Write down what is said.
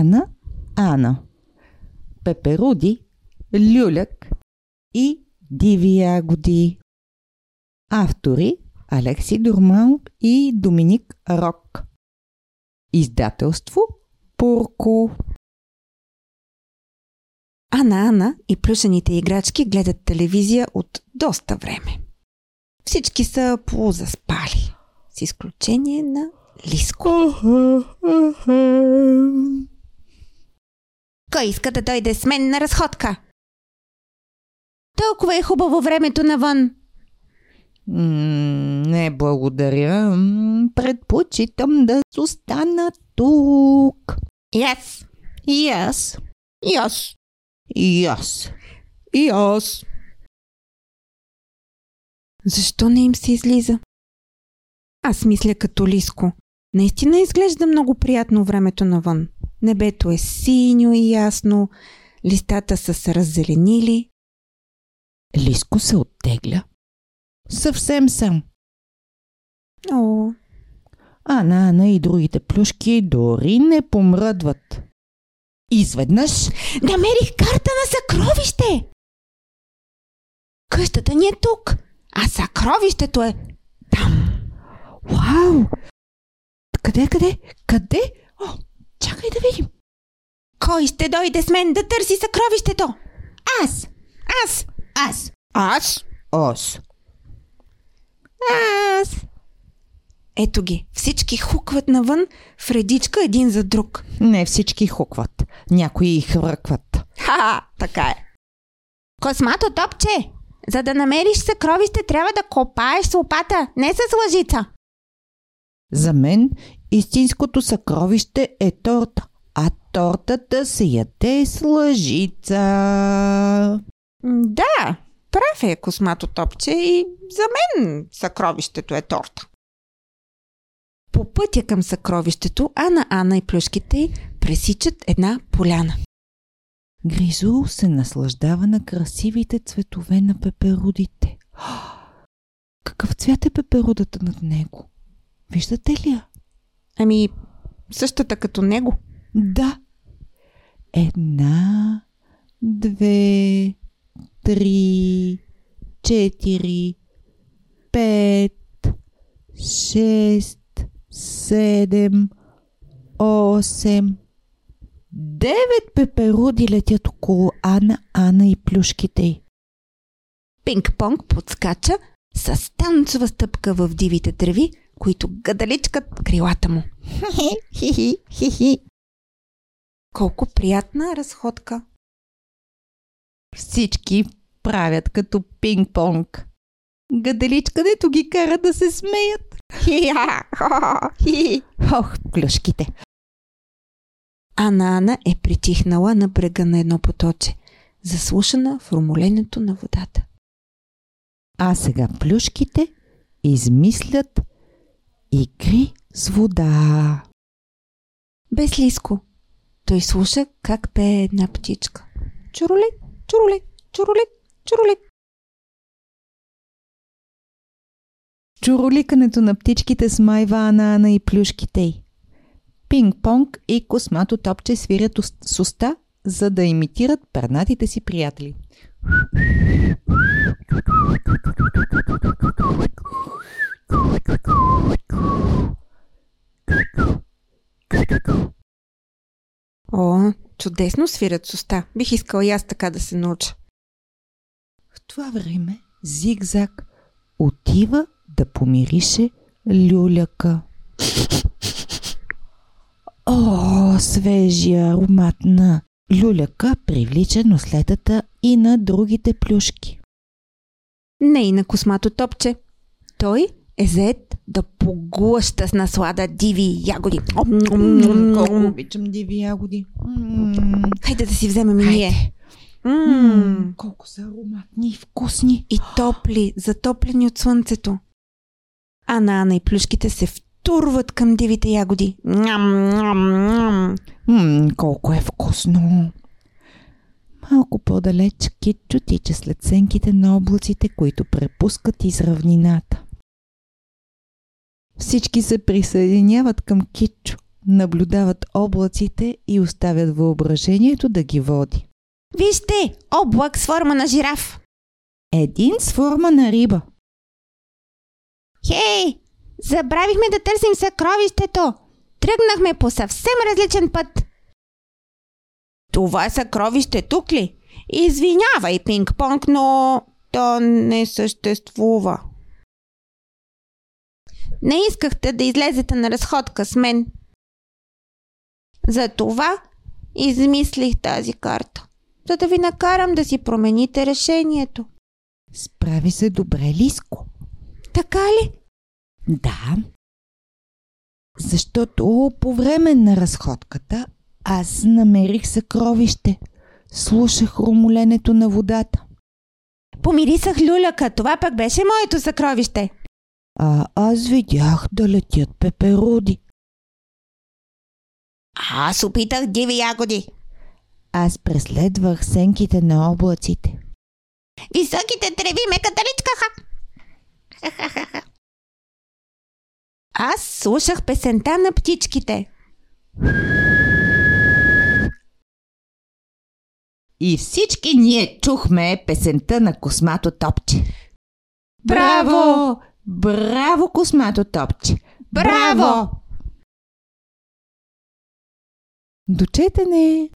Ана, Ана, Пеперуди, Люляк и Диви ягоди. Автори Алекси Дурман и Доминик Рок. Издателство Пурко. Ана Ана и плюшените играчки гледат телевизия от доста време. Всички са полузаспали, с изключение на Лиско. Кой иска да дойде с мен на разходка? Толкова е хубаво времето навън. М, не благодаря. М, Предпочитам да остана тук. И аз. И аз. И аз. И аз. И аз. Защо не им се излиза? Аз мисля като Лиско. Наистина изглежда много приятно времето навън. Небето е синьо и ясно, листата са се раззеленили. Лиско се оттегля. Съвсем сам. О, Ана, Ана и другите плюшки дори не помръдват. Изведнъж намерих карта на съкровище! Къщата ни е тук, а съкровището е там. Вау! Къде, къде? Къде? О, чакай да видим. Кой ще дойде с мен да търси съкровището? Аз! Аз! Аз! Аз! Аз! Аз! Ето ги, всички хукват навън в редичка един за друг. Не всички хукват. Някои хвъркват. Ха, така е. Космато топче, за да намериш съкровище, трябва да копаеш с лопата, не с лъжица. За мен истинското съкровище е торта, а тортата се яде с лъжица. Да, прав е космато топче и за мен съкровището е торта. По пътя към съкровището, Ана, Ана и плюшките й пресичат една поляна. Гризул се наслаждава на красивите цветове на пеперудите. Какъв цвят е пеперудата над него? Виждате ли я? Ами, същата като него. Да. Една, две, три, четири, пет, шест, седем, осем, девет пеперуди летят около Ана, Ана и плюшките й. Пинг-понг подскача с танцова стъпка в дивите треви, които гадаличкат крилата му. Хи-хи, хи-хи. Колко приятна разходка. Всички правят като пинг-понг. Гаделичка, дето ги кара да се смеят. Ох, плюшките. Ана Ана е притихнала на брега на едно поточе, заслушана в румоленето на водата. А сега плюшките измислят игри с вода. Без лиско. Той слуша как пее една птичка. Чуролик, чуролик, чуролик, чуролик. Чуроликането на птичките смайва Ана Ана и плюшките й. Пинг-понг и космато топче свирят с уста, за да имитират пернатите си приятели. О, чудесно свирят с уста. Бих искала и аз така да се науча. В това време Зигзаг отива да помирише люляка. О, свежия аромат на люляка привлича нослетата и на другите плюшки. Не и на космато топче. Той е зает да поглъща с наслада диви ягоди. Колко обичам диви ягоди. Хайде да си вземем и ние. Колко са ароматни и вкусни. И топли, затоплени от слънцето. Ана, Ана и плюшките се втурват към дивите ягоди. Ням, ням, ням. М, колко е вкусно! Малко по-далеч Китчо тича след сенките на облаците, които препускат из равнината. Всички се присъединяват към Китчо, наблюдават облаците и оставят въображението да ги води. Вижте, облак с форма на жираф. Един с форма на риба. Хей, забравихме да търсим съкровището. Тръгнахме по съвсем различен път. Това съкровище тук ли? Извинявай, пинг-понг, но то не съществува. Не искахте да излезете на разходка с мен. Затова измислих тази карта, за да ви накарам да си промените решението. Справи се добре, Лиско. Така ли? Да. Защото по време на разходката аз намерих съкровище. Слушах румоленето на водата. Помирисах люляка, това пък беше моето съкровище. А аз видях да летят пеперуди. Аз опитах диви ягоди. Аз преследвах сенките на облаците. Високите треви ме каталичкаха. Аз слушах песента на птичките. И всички ние чухме песента на Космато Топче. Браво! Браво, Космато Топче! Браво! До четене!